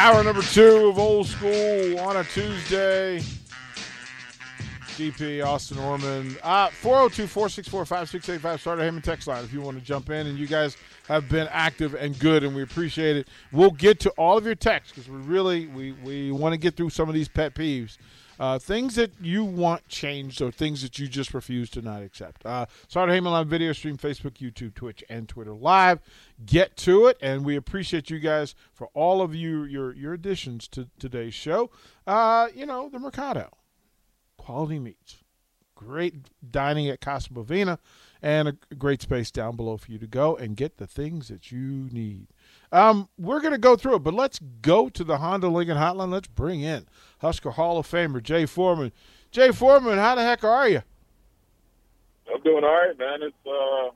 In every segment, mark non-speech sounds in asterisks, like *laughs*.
Hour number two of Old School on a Tuesday. DP, Austin Orman. Uh, 402 464 5685. Starter Heyman text line if you want to jump in. And you guys have been active and good, and we appreciate it. We'll get to all of your texts because we really we, we want to get through some of these pet peeves. Uh, things that you want changed or things that you just refuse to not accept. Uh, Starter Heyman Live video stream, Facebook, YouTube, Twitch, and Twitter Live. Get to it, and we appreciate you guys for all of you your your additions to today's show. Uh, you know the Mercado, quality meats, great dining at Casa Bovina, and a great space down below for you to go and get the things that you need. Um, we're going to go through it, but let's go to the Honda Lincoln Hotline. Let's bring in Husker Hall of Famer Jay Foreman. Jay Foreman, how the heck are you? I'm doing all right, man. It's uh,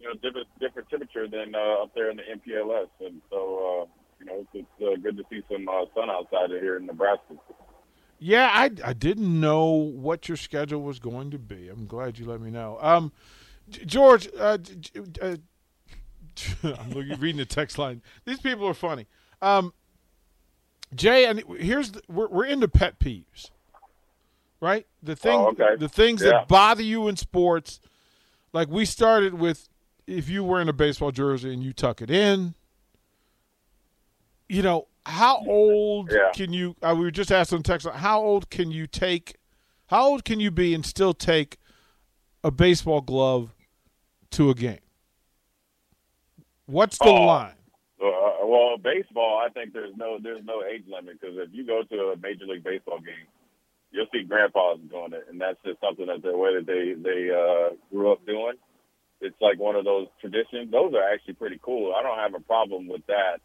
you know different different temperature than uh, up there in the MPLS, and so uh, you know it's, it's uh, good to see some uh, sun outside of here in Nebraska. Yeah, I, I didn't know what your schedule was going to be. I'm glad you let me know. Um, George, uh, uh *laughs* I'm looking, reading the text line. These people are funny. Um, Jay, and here's the, we're we're into pet peeves, right? The thing, oh, okay. the things yeah. that bother you in sports. Like we started with, if you wear in a baseball jersey and you tuck it in. You know how old yeah. can you? Uh, we were just asking text. How old can you take? How old can you be and still take a baseball glove to a game? What's the oh, line? Uh, well, baseball, I think there's no there's no age limit because if you go to a major league baseball game, you'll see grandpas doing it, and that's just something that the way that they they uh, grew up doing. It's like one of those traditions. Those are actually pretty cool. I don't have a problem with that,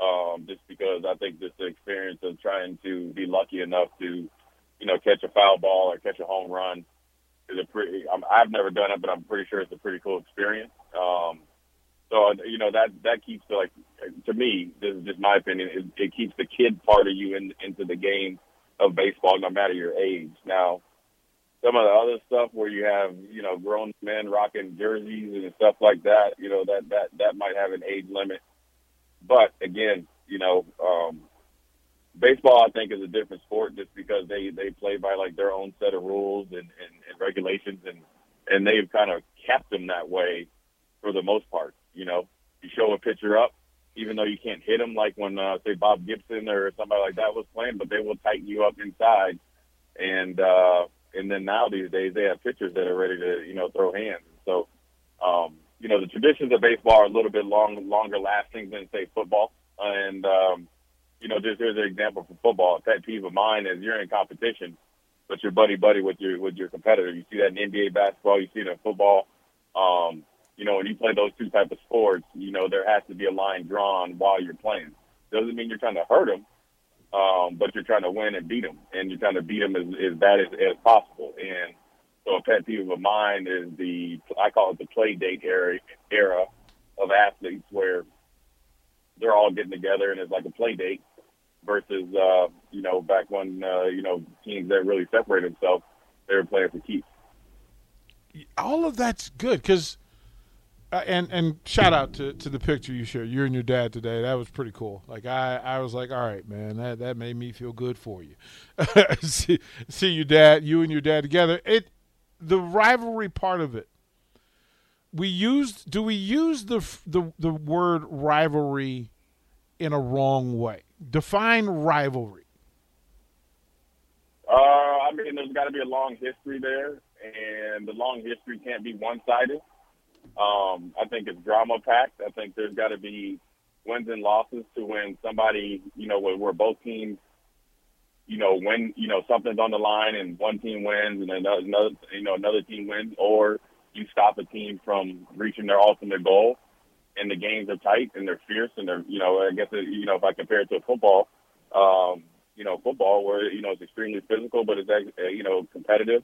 um, just because I think just the experience of trying to be lucky enough to, you know, catch a foul ball or catch a home run is a pretty. I'm, I've never done it, but I'm pretty sure it's a pretty cool experience. Um, so you know that that keeps like to me, this is just my opinion. It, it keeps the kid part of you in, into the game of baseball, no matter your age. Now, some of the other stuff where you have you know grown men rocking jerseys and stuff like that, you know that that that might have an age limit. But again, you know, um, baseball I think is a different sport just because they they play by like their own set of rules and, and, and regulations and and they've kind of kept them that way for the most part. You know, you show a pitcher up, even though you can't hit them like when uh, say Bob Gibson or somebody like that was playing, but they will tighten you up inside. And uh, and then now these days they have pitchers that are ready to you know throw hands. So um, you know the traditions of baseball are a little bit long longer lasting than say football. And um, you know just here's an example for football. A pet peeve of mine is you're in competition, but you're buddy buddy with your with your competitor. You see that in NBA basketball, you see it in football. Um, you know, when you play those two type of sports, you know, there has to be a line drawn while you're playing. Doesn't mean you're trying to hurt them, um, but you're trying to win and beat them, and you're trying to beat them as, as bad as, as possible. And so a pet peeve of mine is the, I call it the play date era, era of athletes where they're all getting together and it's like a play date versus, uh, you know, back when, uh, you know, teams that really separate themselves, they were playing for keeps. All of that's good because – uh, and and shout out to, to the picture you shared. You and your dad today. That was pretty cool. Like I, I was like, all right, man, that that made me feel good for you. *laughs* see, see your dad, you and your dad together. It, the rivalry part of it. We used. Do we use the the the word rivalry in a wrong way? Define rivalry. Uh, I mean, there's got to be a long history there, and the long history can't be one sided. Um, I think it's drama packed. I think there's got to be wins and losses to when somebody, you know, where, where both teams, you know, when you know something's on the line and one team wins and another, another you know, another team wins, or you stop a team from reaching their ultimate goal, and the games are tight and they're fierce and they're, you know, I guess it, you know, if I compare it to football, um, you know, football where you know it's extremely physical, but it's you know competitive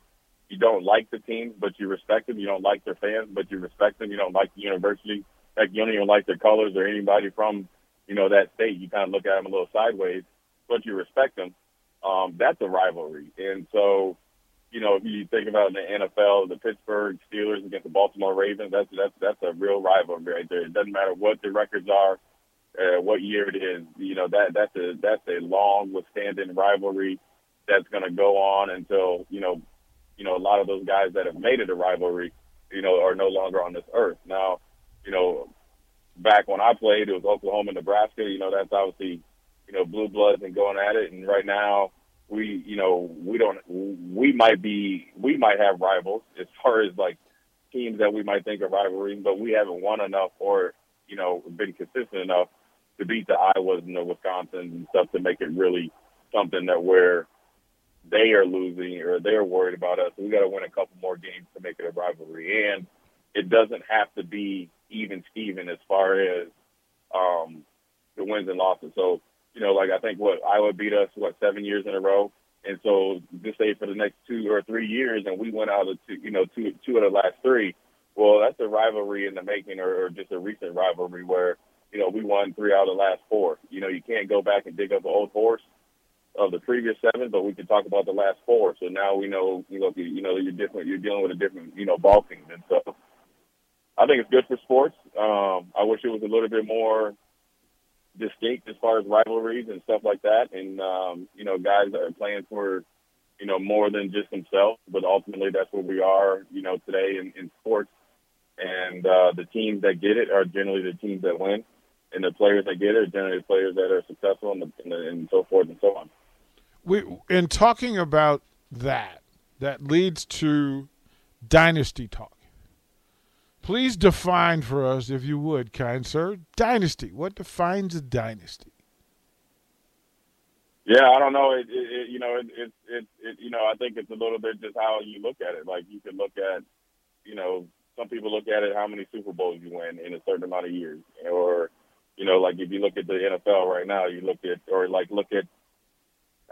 you don't like the teams, but you respect them. You don't like their fans, but you respect them. You don't like the university. Like you don't even like their colors or anybody from, you know, that state. You kind of look at them a little sideways, but you respect them. Um, that's a rivalry. And so, you know, if you think about in the NFL, the Pittsburgh Steelers against the Baltimore Ravens, that's that's that's a real rivalry right there. It doesn't matter what the records are. uh, what year it is. You know that that's a that's a long withstanding rivalry that's going to go on until you know you know a lot of those guys that have made it a rivalry, you know, are no longer on this earth. Now, you know, back when I played, it was Oklahoma, Nebraska. You know, that's obviously you know blue bloods and going at it. And right now, we you know we don't we might be we might have rivals as far as like teams that we might think are rivalries, but we haven't won enough or you know been consistent enough to beat the Iowas and the Wisconsins and stuff to make it really something that where they are losing or they're worried about us. We got to win a couple more games to make it a rivalry, and it doesn't have to be even Steven as far as um, the wins and losses. So you know, like I think what Iowa beat us what seven years in a row. And so just say for the next two or three years, and we went out of two, you know, two two of the last three. Well, that's a rivalry in the making, or, or just a recent rivalry where you know we won three out of the last four. You know, you can't go back and dig up an old horse of the previous seven, but we can talk about the last four. So now we know, you know, you know, you're different. You're dealing with a different, you know, ball team, and so I think it's good for sports. Um, I wish it was a little bit more distinct as far as rivalries and stuff like that. And um, you know, guys are playing for you know more than just themselves, but ultimately that's where we are. You know, today in, in sports, and uh, the teams that get it are generally the teams that win, and the players that get it are generally the players that are successful, and, the, and, the, and so forth and so on. We in talking about that, that leads to dynasty talk. Please define for us, if you would, kind sir, dynasty. What defines a dynasty? Yeah, I don't know. It, it, it you know, it, it, it, it, you know, I think it's a little bit just how you look at it. Like you can look at, you know, some people look at it how many Super Bowls you win in a certain amount of years, or, you know, like if you look at the NFL right now, you look at, or like look at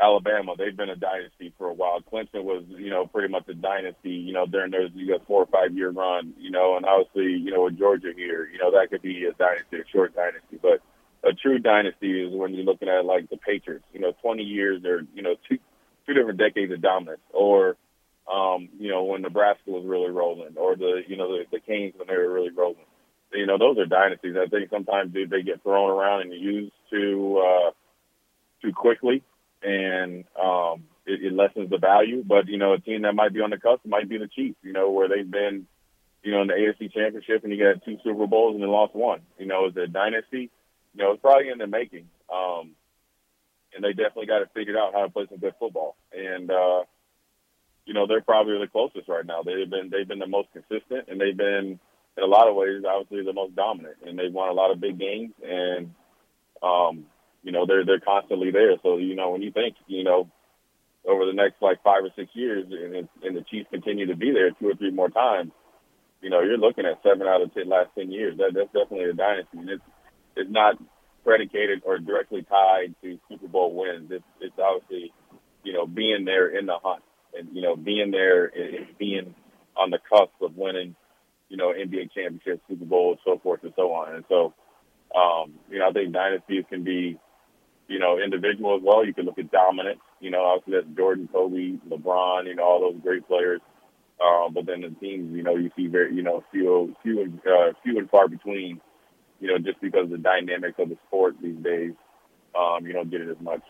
Alabama, they've been a dynasty for a while. Clemson was, you know, pretty much a dynasty, you know, during those you got four or five year run, you know, and obviously, you know, with Georgia here, you know, that could be a dynasty, a short dynasty. But a true dynasty is when you're looking at like the Patriots, you know, twenty years or, you know, two two different decades of dominance. Or um, you know, when Nebraska was really rolling, or the you know, the, the Canes when they were really rolling. You know, those are dynasties. I think sometimes dude, they get thrown around and used too uh too quickly and um, it, it lessens the value. But you know, a team that might be on the cusp might be the Chiefs. You know, where they've been, you know, in the AFC Championship and you got two Super Bowls and then lost one. You know, is a dynasty. You know, it's probably in the making. Um, and they definitely got it figured out how to play some good football. And uh, you know, they're probably the closest right now. They've been they've been the most consistent, and they've been in a lot of ways obviously the most dominant. And they've won a lot of big games. And um, you know, they're they're constantly there. So you know, when you think, you know, over the next like five or six years, and, and the Chiefs continue to be there two or three more times, you know, you're looking at seven out of ten last ten years. That that's definitely a dynasty. And it's it's not predicated or directly tied to Super Bowl wins. It's it's obviously, you know, being there in the hunt and you know being there and being on the cusp of winning, you know, NBA championships, Super Bowls, so forth and so on. And so, um, you know, I think dynasties can be you know, individual as well. You can look at dominance. You know, obviously that's Jordan, Kobe, LeBron. You know, all those great players. Um, but then the teams, you know, you see very, you know, few, few, and, uh, few and far between. You know, just because of the dynamics of the sport these days, um, you don't get it as much.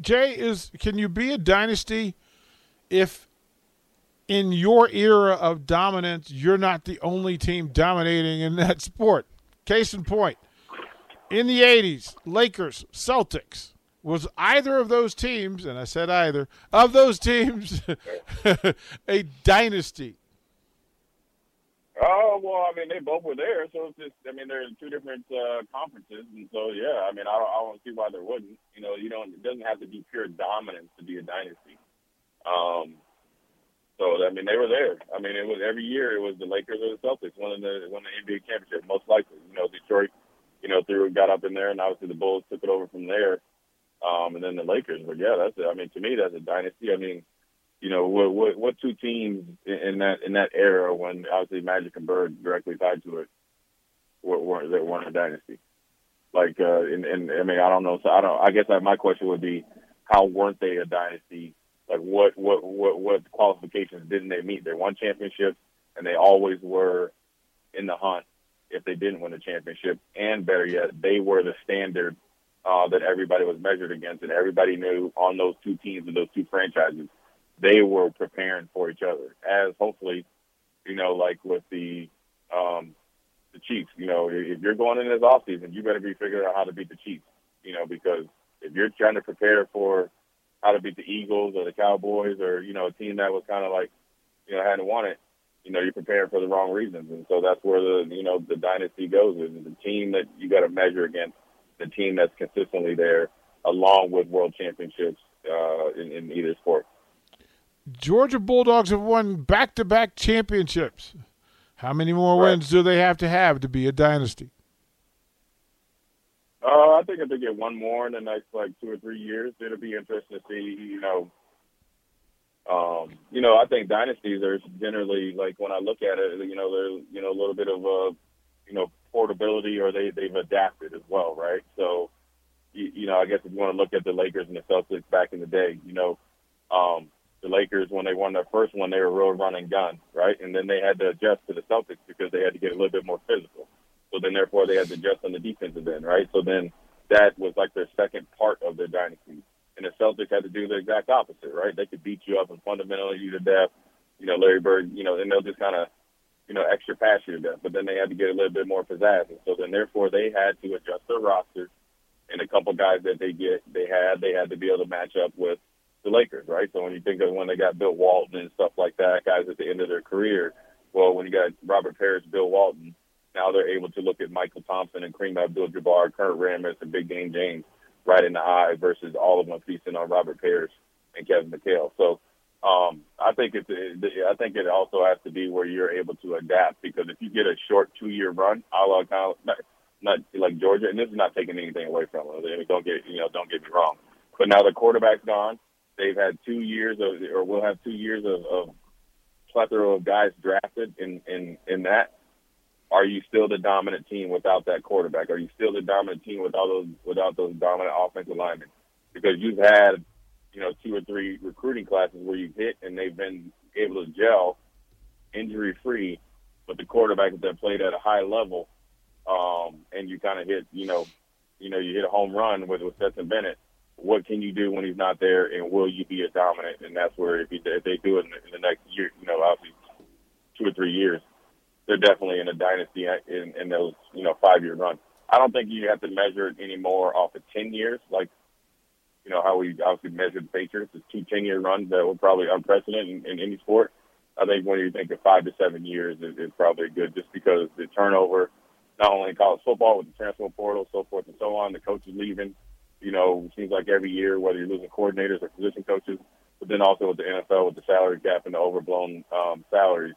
Jay, is can you be a dynasty if in your era of dominance you're not the only team dominating in that *laughs* sport? Case in point, in the 80s, Lakers, Celtics, was either of those teams, and I said either, of those teams *laughs* a dynasty? Oh, well, I mean, they both were there. So it's just, I mean, they're in two different uh, conferences. And so, yeah, I mean, I don't, I don't see why there wouldn't. You know, you don't, it doesn't have to be pure dominance to be a dynasty. Um, so, I mean, they were there. I mean, it was every year it was the Lakers or the Celtics winning the, winning the NBA championship, most likely. You know, Detroit you know, threw got up in there, and obviously the Bulls took it over from there, um, and then the Lakers. But yeah, that's it. I mean, to me, that's a dynasty. I mean, you know, what what, what two teams in that in that era when obviously Magic and Bird directly tied to it were, were that weren't a dynasty? Like, uh, and, and I mean, I don't know. So I don't. I guess that my question would be, how weren't they a dynasty? Like, what what what what qualifications didn't they meet? They won championships, and they always were in the hunt if they didn't win the championship, and better yet, they were the standard uh, that everybody was measured against, and everybody knew on those two teams and those two franchises, they were preparing for each other. As hopefully, you know, like with the um, the Chiefs, you know, if you're going in this offseason, you better be figuring out how to beat the Chiefs, you know, because if you're trying to prepare for how to beat the Eagles or the Cowboys or you know a team that was kind of like you know hadn't won it, you know you're preparing for the wrong reasons, and so that's where the you know the dynasty goes is the team that you got to measure against the team that's consistently there, along with world championships uh, in, in either sport. Georgia Bulldogs have won back-to-back championships. How many more right. wins do they have to have to be a dynasty? Uh, I think if they get one more in the next like two or three years, it'll be interesting to see. You know, um, you know, I think dynasties are generally like when I look at it, you know, there's you know a little bit of a, you know, portability or they they've adapted as well, right? So, you, you know, I guess if you want to look at the Lakers and the Celtics back in the day, you know, um, the Lakers when they won their first one, they were real run and gun, right? And then they had to adjust to the Celtics because they had to get a little bit more physical. So then, therefore, they had to adjust on the defensive end, right? So then that was like their second part of their dynasty. And the Celtics had to do the exact opposite, right? They could beat you up and fundamentally you to death. You know, Larry Bird, you know, and they'll just kind of, you know, extra pass you to death. But then they had to get a little bit more pizzazz. And so then, therefore, they had to adjust their roster. And a couple guys that they get, they had, they had to be able to match up with the Lakers, right? So when you think of when they got Bill Walton and stuff like that, guys at the end of their career, well, when you got Robert Parish, Bill Walton, now they're able to look at Mychal Thompson and Kareem Abdul-Jabbar, Kurt Rambis, and Big Game James right in the eye versus all of them feasting on Robert Parish and Kevin McHale. So um, I think it's I think it also has to be where you're able to adapt because if you get a short two year run, a la kind of not, like Georgia, and this is not taking anything away from them. Don't get you know don't get me wrong, but now the quarterback's gone. They've had two years of or will have two years of, of plethora of guys drafted in in in that are you still the dominant team without that quarterback? Are you still the dominant team without those without those dominant offensive linemen? Because you've had, you know, two or three recruiting classes where you've hit and they've been able to gel injury free, but the quarterback that played at a high level, um, and you kind of hit, you know, you know, you hit a home run with with Stetson Bennett. What can you do when he's not there, and will you be a dominant? And that's where if, you, if they do it in the, in the next year, you know, obviously two or three years, they're definitely in a dynasty in, in those you know five year runs. I don't think you have to measure it anymore off of ten years, like you know how we obviously measured the Patriots. It's two ten year runs that were probably unprecedented in, in any sport. I think when you think of five to seven years is, is probably good, just because the turnover, not only in college football with the transfer portal, so forth and so on, the coaches leaving. You know, it seems like every year, whether you're losing coordinators or position coaches, but then also with the NFL with the salary cap and the overblown um, salaries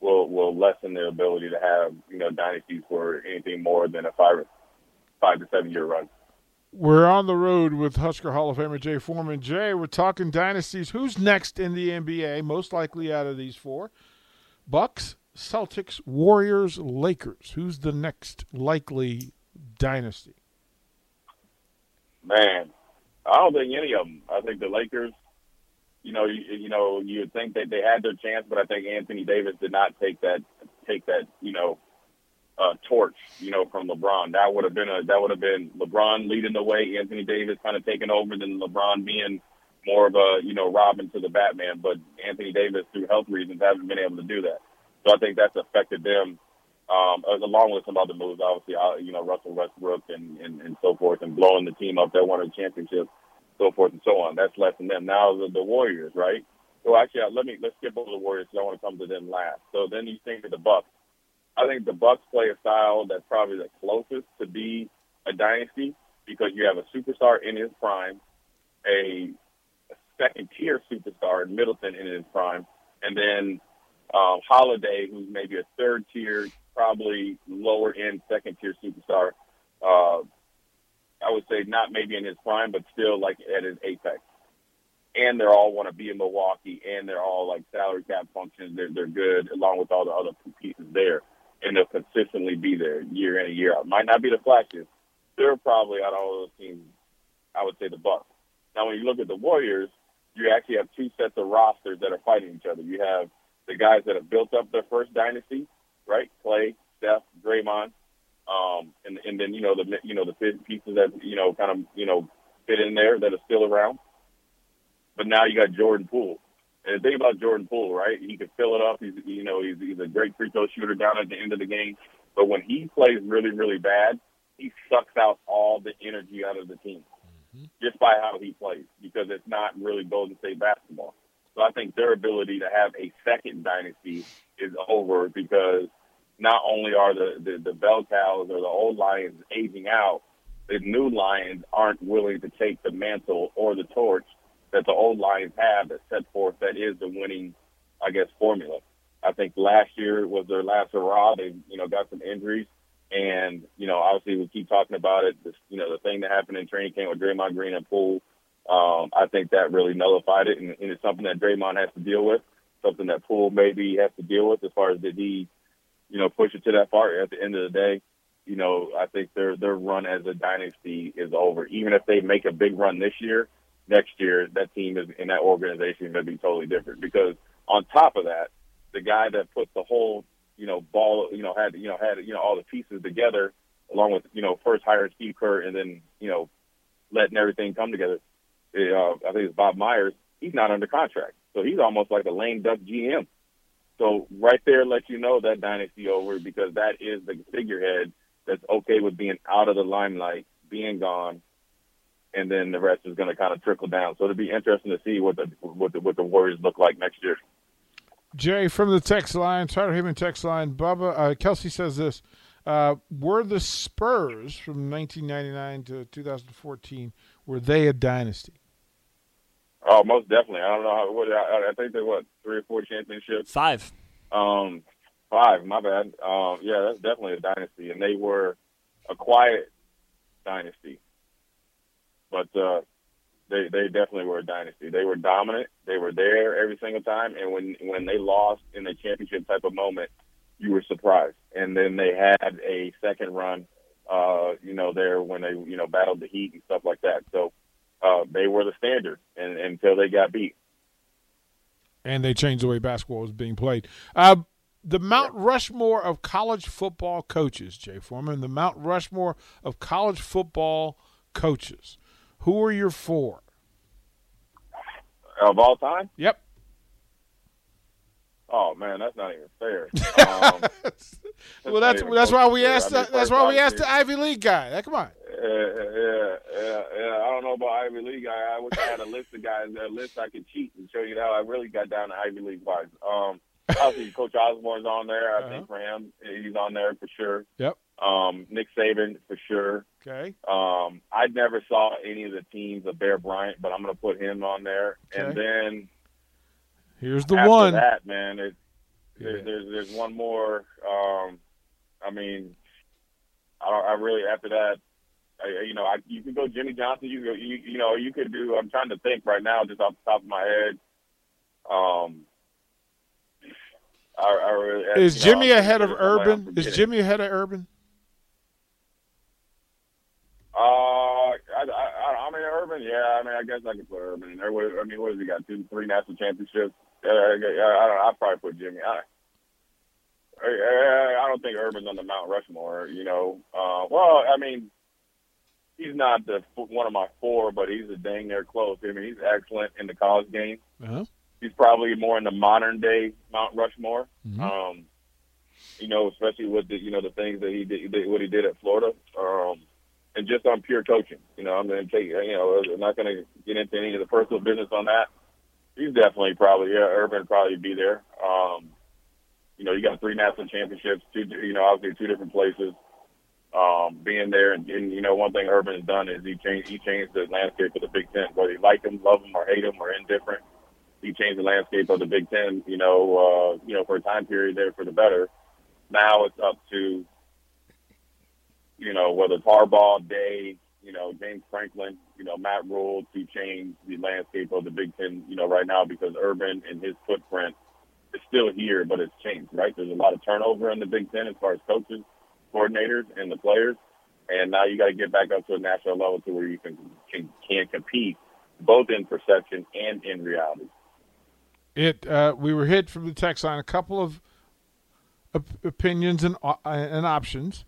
will will lessen their ability to have you know dynasties for anything more than a five five to seven year run. We're on the road with Husker Hall of Famer Jay Foreman. Jay, we're talking dynasties. Who's next in the NBA? Most likely out of these four: Bucks, Celtics, Warriors, Lakers. Who's the next likely dynasty? Man, I don't think any of them. I think the Lakers you know, you, you know, you would think that they had their chance, but I think Anthony Davis did not take that take that you know uh, torch, you know, from LeBron. That would have been a that would have been LeBron leading the way, Anthony Davis kind of taking over, then LeBron being more of a you know Robin to the Batman. But Anthony Davis, through health reasons, hasn't been able to do that. So I think that's affected them, um, along with some other moves, obviously, uh, you know, Russell Westbrook and, and and so forth, and blowing the team up that won a championship so forth and so on. That's less than them. Now the, the Warriors, right? So actually, uh, let me let's skip over the Warriors because I want to come to them last. So then you think of the Bucks. I think the Bucks play a style that's probably the closest to be a dynasty because you have a superstar in his prime, a, a second tier superstar in Middleton in his prime, and then um, Holiday, who's maybe a third tier, probably lower end second tier superstar. Uh, I would say not maybe in his prime, but still like at his apex. And they're all want to be in Milwaukee, and they're all like salary cap functions. They're they're good along with all the other pieces there, and they'll consistently be there year in and year out. Might not be the flashes. They're probably out of all those teams. I would say the Bucks. Now, when you look at the Warriors, you actually have two sets of rosters that are fighting each other. You have the guys that have built up their first dynasty, right? Clay, Steph, Draymond, and then you know the you know the pieces that you know kind of you know fit in there that are still around. But now you got Jordan Poole. And the thing about Jordan Poole, right? He can fill it up. He's you know he's he's a great free throw shooter down at the end of the game. But when he plays really really bad, he sucks out all the energy out of the team mm-hmm. just by how he plays because it's not really Golden State basketball. So I think their ability to have a second dynasty is over because not only are the, the, the bell cows or the old lions aging out, the new lions aren't willing to take the mantle or the torch that the old lions have that set forth that is the winning, I guess, formula. I think last year was their last hurrah. They, you know, got some injuries. And, you know, obviously we keep talking about it. This, you know, the thing that happened in training camp with Draymond Green and Poole um, I think that really nullified it, and, and it's something that Draymond has to deal with, something that Poole maybe has to deal with as far as did he, you know, push it to that far. At the end of the day, you know, I think their their run as a dynasty is over. Even if they make a big run this year, next year that team is in that organization is going to be totally different. Because on top of that, the guy that put the whole, you know, ball, you know, had you know had you know all the pieces together, along with you know first hiring Steve Kerr and then you know letting everything come together uh, I think it's Bob Myers, he's not under contract. So he's almost like a lame duck GM. So right there let you know that dynasty over because that is the figurehead that's okay with being out of the limelight, being gone, and then the rest is going to kind of trickle down. So it'll be interesting to see what the what the, what the Warriors look like next year. Jay from the text line, Tyler Heyman text line. Bubba uh, Kelsey says this: uh, Were the Spurs from 1999 to 2014 were they a dynasty? Oh, most definitely. I don't know how. What I, I think they what three or four championships. Five. Um, five. My bad. Um, yeah, that's definitely a dynasty, and they were a quiet dynasty, but uh, they they definitely were a dynasty. They were dominant. They were there every single time, and when when they lost in a championship type of moment, you were surprised. And then they had a second run, uh, you know, there when they you know battled the Heat and stuff like that. So uh, they were the standard and, until they got beat. And they changed the way basketball was being played. Uh, the Mount Rushmore of college football coaches, Jay Foreman, the Mount Rushmore of college football coaches. Who are your four? Of all time? Yep. Oh man, that's not even fair. *laughs* Um, well, that's that's why we asked. I mean, that's why we asked the Ivy League guy. come on. Yeah, yeah, yeah, yeah. I don't know about Ivy League guy. I wish I had a list of guys, a list I could cheat and show you how I really got down to Ivy League wise. Um, obviously, Coach Osborne's on there. I uh-huh. think for him, he's on there for sure. Yep. Um, Nick Saban for sure. Okay. Um, I never saw any of the teams of Bear Bryant, but I'm going to put him on there. Okay. And then Here's the After one. That man, it, yeah. there, there's there's one more. Um, I mean, I don't. I really after that. I, you know, I, you could go Jimmy Johnson. You go, you, you know, you could do. I'm trying to think right now, just off the top of my head. Um, I, I really, is Jimmy know, ahead of Urban? Is Jimmy ahead of Urban? Uh, I, I, I mean Urban. Yeah, I mean I guess I could put Urban in there. I mean, what has he got? Two, three national championships. Uh, I don't. I'd probably put Jimmy. I, I, I don't think Urban's on the Mount Rushmore. You know, uh, well, I mean, he's not the one of my four, but he's a dang near close. I mean, he's excellent in the college game. Uh-huh. He's probably more in the modern day Mount Rushmore. Mm-hmm. Um, you know, especially with the you know the things that he did, what he did at Florida, um, and just on pure coaching. You know, I'm going to take you know, I'm not going to get into any of the personal business on that he's definitely probably yeah. Urban probably be there. Um, you know, you got three national championships, two you know obviously two different places. Um, being there and, and you know one thing Urban has done is he changed he changed the landscape of the Big Ten. Whether you like him, love him, or hate him, or indifferent, he changed the landscape of the Big Ten. You know, uh, you know for a time period there for the better. Now it's up to you know whether it's Harbaugh, Day, you know, James Franklin, you know, Matt Rhule to change the landscape of the Big Ten, you know, right now because Urban and his footprint is still here, but it's changed, right? There's a lot of turnover in the Big Ten as far as coaches, coordinators, and the players. And now you got to get back up to a national level to where you can, can, can compete both in perception and in reality. It uh, we were hit from the text line a couple of op- opinions and uh, and options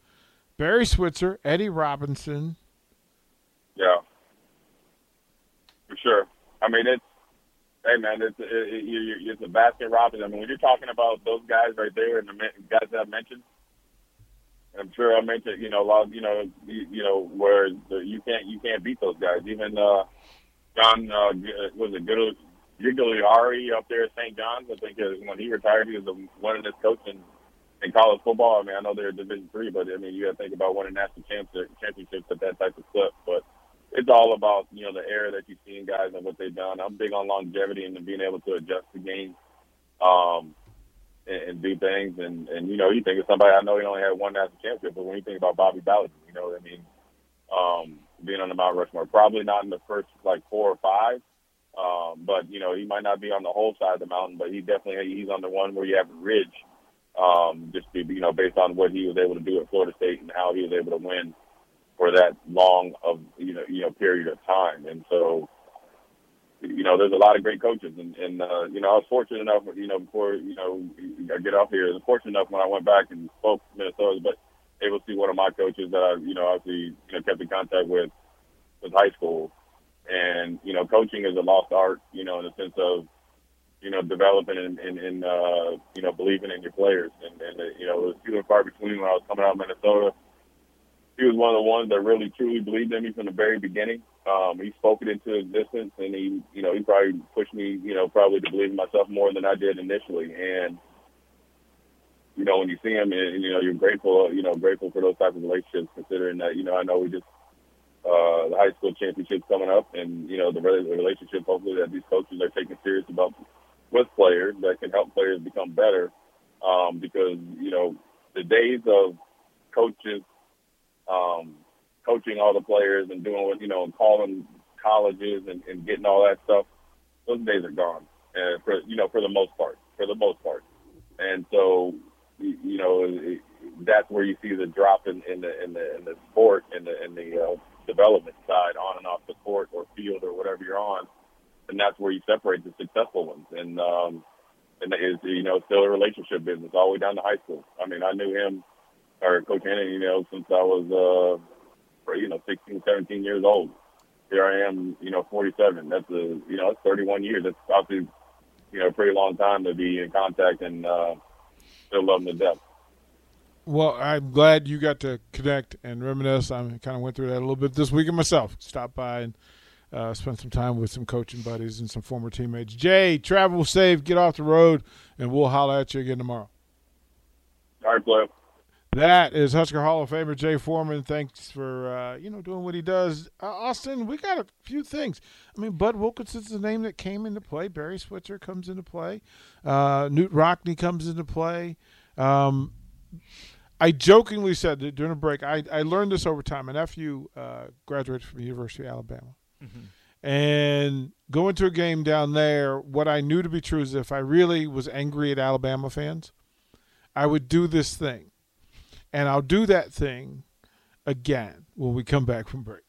Barry Switzer, Eddie Robinson. Yeah, for sure. I mean, it's hey man, it's it, it, it's a Baskin Robbins. I mean, when you're talking about those guys right there and the guys that I mentioned, I'm sure I mentioned you know a lot. You know, you, you know where the, you can't you can't beat those guys. Even uh, John uh, was it good Gagliardi up there at St. John's. I think uh, when he retired, he was one of the winningest coach in, in college football. I mean, I know they're Division three, but I mean, you got to think about winning national championships at that type of clip. But it's all about you know the era that you see in guys and what they've done. I'm big on longevity and being able to adjust the game, um, and, and do things. And and you know, you think of somebody I know he only had one national championship, but when you think about Bobby Bowden, you know what I mean. Um, being on the Mount Rushmore, probably not in the first like four or five, um, but you know, he might not be on the whole side of the mountain, but he definitely he's on the one where you have a ridge. Um, just be, you know, based on what he was able to do at Florida State and how he was able to win for that long of you know you know period of time. And so, you know, there's a lot of great coaches, and, and uh, you know, I was fortunate enough, you know, before you know I get off here, I was fortunate enough when I went back and spoke to Minnesota, but able to see one of my coaches that I, you know, obviously, you know, kept in contact with with high school and, you know, coaching is a lost art, you know, in the sense of, you know, developing and, and, and uh, you know, believing in your players. And, and uh, you know, it was few and far between when I was coming out of Minnesota. He was one of the ones that really truly believed in me from the very beginning. Um, he spoke it into existence, and he, you know, he probably pushed me, you know, probably to believe in myself more than I did initially. And you know, when you see him, and you know, you're grateful, you know, grateful for those type of relationships. Considering that, you know, I know we just uh, the high school championship coming up, and you know the relationship hopefully that these coaches are taking serious about with players that can help players become better. Um, because you know the days of coaches um, coaching all the players and doing what you know and calling colleges and, and getting all that stuff, those days are gone. And for you know for the most part, for the most part, and so you know that's where you see the drop in, in the in the in the sport and the in the uh, development side on and off the court or field or whatever you're on, and that's where you separate the successful ones. And um, and it's you know still a relationship business all the way down to high school. I mean, I knew him or Coach Henning, you know, since I was uh, you know 16, 17 years old. Here I am, you know, 47. That's a you know, that's 31 years. That's obviously you know a pretty long time to be in contact and uh, still love them to death. Well, I'm glad you got to connect and reminisce. I kind of went through that a little bit this weekend myself. Stopped by and uh, spent some time with some coaching buddies and some former teammates. Jay, travel safe, get off the road, and we'll holler at you again tomorrow. All right, Blue. That is Husker Hall of Famer Jay Foreman. Thanks for uh, you know doing what he does. Uh, Austin, we got a few things. I mean, Bud Wilkinson's the name that came into play. Barry Switzer comes into play. Uh, Knute Rockne comes into play. Um, I jokingly said that during a break, I, I learned this over time. My nephew uh, graduated from the University of Alabama. Mm-hmm. And going to a game down there, what I knew to be true is if I really was angry at Alabama fans, I would do this thing. And I'll do that thing again when we come back from break.